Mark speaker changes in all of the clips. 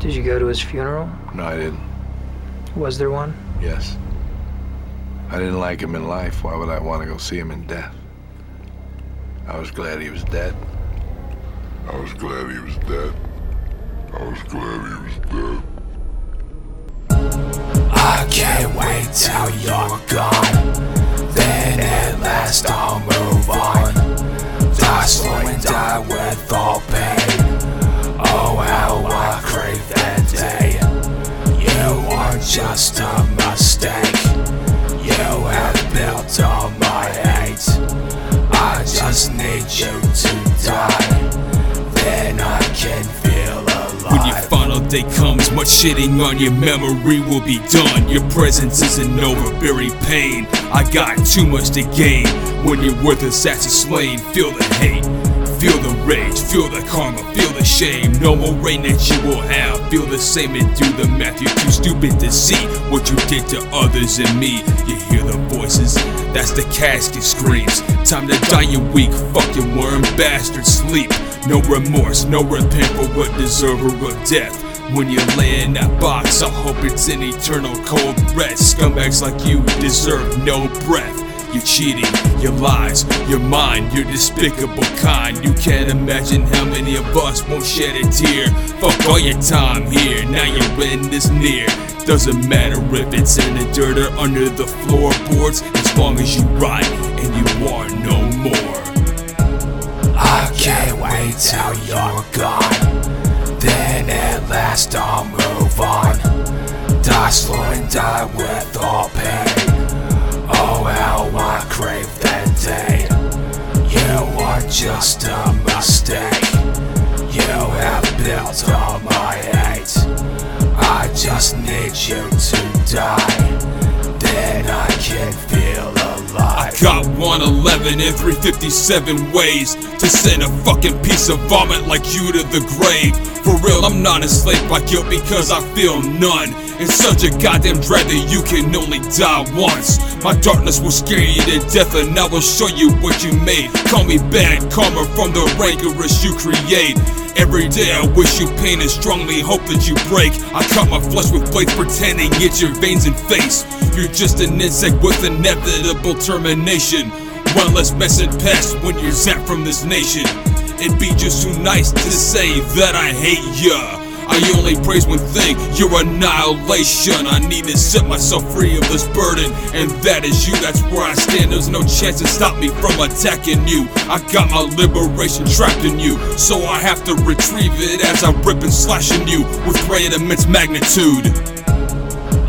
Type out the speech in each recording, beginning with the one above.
Speaker 1: Did you go to his funeral?
Speaker 2: No, I didn't.
Speaker 1: Was there one?
Speaker 2: Yes. I didn't like him in life. Why would I want to go see him in death? I was glad he was dead.
Speaker 3: I was glad he was dead. I was glad he was dead.
Speaker 4: I can't wait till you're gone. Then at last I'll move on. Just mistake. You have built all my hate. I just need you to die. Then I can feel alive.
Speaker 5: When your final day comes, much shitting on your memory will be done. Your presence isn't over, bury pain. I got too much to gain. When your worth assassin slain, feel the hate. Feel the rage, feel the karma, feel the shame. No more reign that you will have. Feel the same and do the math. You're too stupid to see what you did to others and me. You hear the voices, that's the casket screams. Time to die, you weak fucking worm bastard. Sleep. No remorse, no repent for what deserver of death. When you lay in that box, I hope it's an eternal cold rest. Scumbags like you deserve no breath. You're cheating, your lies, your mind, your despicable kind. You can't imagine how many of us won't shed a tear. Fuck all your time here, now your end is near. Doesn't matter if it's in the dirt or under the floorboards, as long as you rot and you are no more.
Speaker 4: I can't wait till you're gone. Then at last I'll move on. Die slow and die with all pain. Just a mistake. You have built all my hate. I just need you to die. Then I can feel alive.
Speaker 5: I Got 111 in 357 ways to send a fucking piece of vomit like you to the grave. For real, I'm not enslaved by guilt because I feel none. It's such a goddamn dread that you can only die once. My darkness will scare you to death and I will show you what you made. Call me bad karma from the rancorous you create. Every day I wish you pain and strongly hope that you break. I cut my flesh with blades pretending it's your veins and face. You're just an insect with inevitable termination. One less mess and pest when you're zapped from this nation. It'd be just too nice to say that I hate ya. I only praise one thing, your annihilation. I need to set myself free of this burden, and that is you. That's where I stand. There's no chance to stop me from attacking you. I got my liberation trapped in you, so I have to retrieve it as I rip and slash in you with great immense magnitude.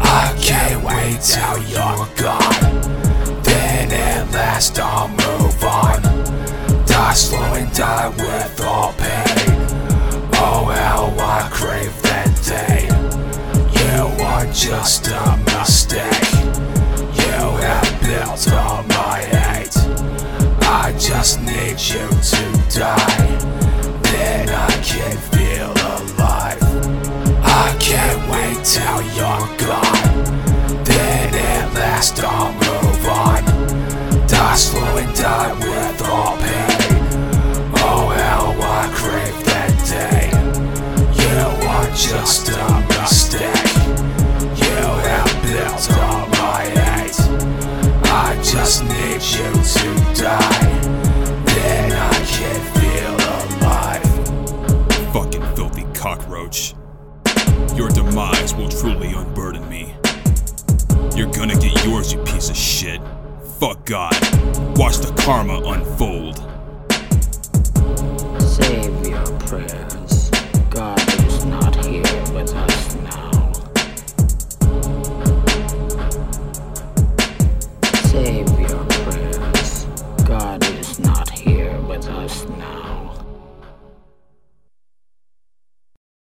Speaker 4: I can't wait till you're gone. At I'll move on. Die slow and die with all pain. Oh, how I crave that day. You are just a mistake. You have built all my hate. I just need you to die. Then I can feel alive. I can't wait till you're gone. Then at last I'll
Speaker 5: gonna get yours, you piece of shit. Fuck God. Watch the karma unfold.
Speaker 6: Save your prayers. God is not here with us now. Save your prayers. God is not here with us now.